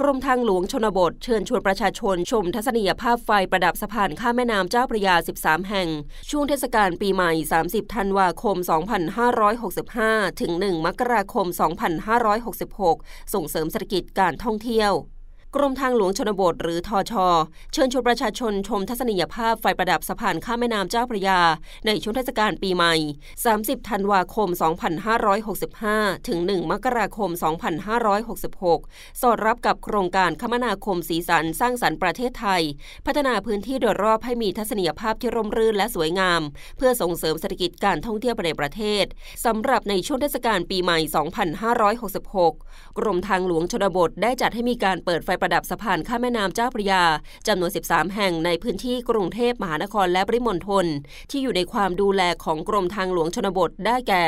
กรมทางหลวงชนบท เชิญชวนประชาชนชมทัศนียภาพไฟประดับสะพานข้ามแม่น้ำเจ้าพระยา 13 แห่ง ช่วงเทศกาลปีใหม่ 30 ธันวาคม 2565 ถึง 1 มกราคม 2566 ส่งเสริมเศรษฐกิจการท่องเที่ยว กรมทางหลวงชนบทหรือทอชอเชิญชวนประชาชนชมทัศนียภาพไฟประดับสะพานข้ามแม่น้ำเจ้าพระยา ในช่วงเทศกาลปีใหม่ 30 ธันวาคม 2565 ถึง 1 มกราคม 2566 สอดรับกับโครงการคมนาคมสีสันสร้างสรรค์ประเทศไทย พัฒนาพื้นที่โดยรอบให้มีทัศนียภาพที่ร่มรื่นและสวยงาม เพื่อส่งเสริมเศรษฐกิจการท่องเที่ยวในประเทศสำหรับในช่วงเทศกาลปีใหม่ 2566 กรมทางหลวงชนบทได้จัดให้มีการเปิดไฟประดับสะพานข้ามแม่น้ำเจ้าพระยาจำนวน 13 แห่งในพื้นที่กรุงเทพมหานครและปริมณฑลที่อยู่ในความดูแลของกรมทางหลวงชนบทได้แก่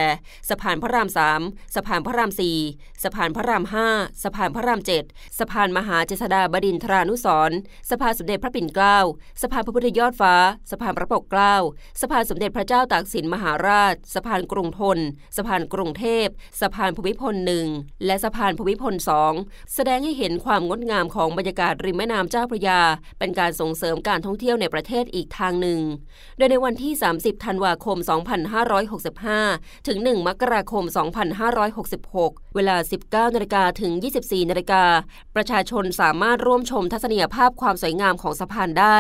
สะพานพระราม3สะพานพระราม4สะพานพระราม5สะพานพระราม7สะพานมหาเจษฎาบดินทรานุสรณ์สะพานสมเด็จพระปิ่นเกล้าสะพานพระพุทธยอดฟ้า สะพานพระปกเกล้าสะพานสมเด็จพระเจ้าตากสินมหาราช สะพานกรุงทนสะพานกรุงเทพสะพานภูมิพลหนึ่งและสะพานภูมิพลสองแสดงให้เห็นความงดงามามของบรรยากาศริมแม่น้ำเจ้าพระยา เป็นการส่งเสริมการท่องเที่ยวในประเทศอีกทางหนึ่ง โดยในวันที่ 30 ธันวาคม 2565 ถึง 1 มกราคม 2566 เวลา 19นาฬิกาถึง 24นาฬิกาประชาชนสามารถร่วมชมทัศนียภาพความสวยงามของสะพานได้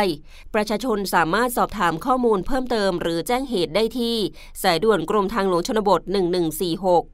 ประชาชนสามารถสอบถามข้อมูลเพิ่มเติมหรือแจ้งเหตุได้ที่ สายด่วนกรมทางหลวงชนบท 1146